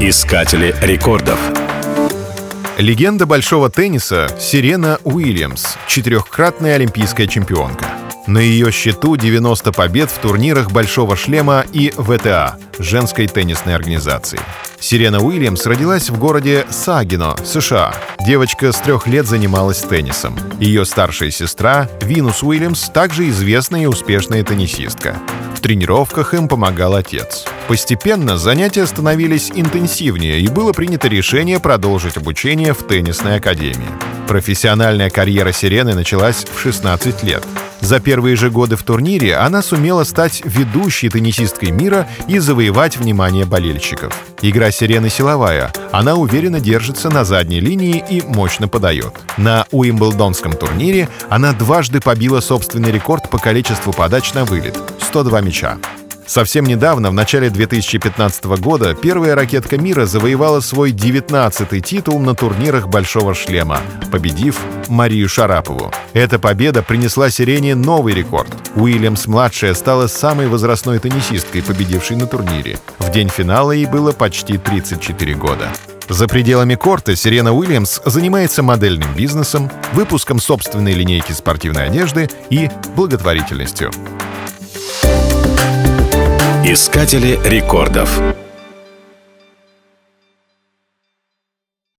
Искатели рекордов. Легенда большого тенниса Сирена Уильямс, четырехкратная олимпийская чемпионка. На ее счету 90 побед в турнирах «Большого шлема» и ВТА – женской теннисной организации. Сирена Уильямс родилась в городе Сагино, США. Девочка с трех лет занималась теннисом. Ее старшая сестра, Винус Уильямс, также известная и успешная теннисистка. В тренировках им помогал отец. Постепенно занятия становились интенсивнее, и было принято решение продолжить обучение в теннисной академии. Профессиональная карьера Сирены началась в 16 лет. За первые же годы в турнире она сумела стать ведущей теннисисткой мира и завоевать внимание болельщиков. Игра сирены силовая. Она уверенно держится на задней линии и мощно подает. На Уимблдонском турнире она дважды побила собственный рекорд по количеству подач на вылет — 102 мяча. Совсем недавно, в начале 2015 года, первая ракетка мира завоевала свой 19-й титул на турнирах «Большого шлема», победив Марию Шарапову. Эта победа принесла Сирене новый рекорд. Уильямс-младшая стала самой возрастной теннисисткой, победившей на турнире. В день финала ей было почти 34 года. За пределами корта Сирена Уильямс занимается модельным бизнесом, выпуском собственной линейки спортивной одежды и благотворительностью. Искатели рекордов.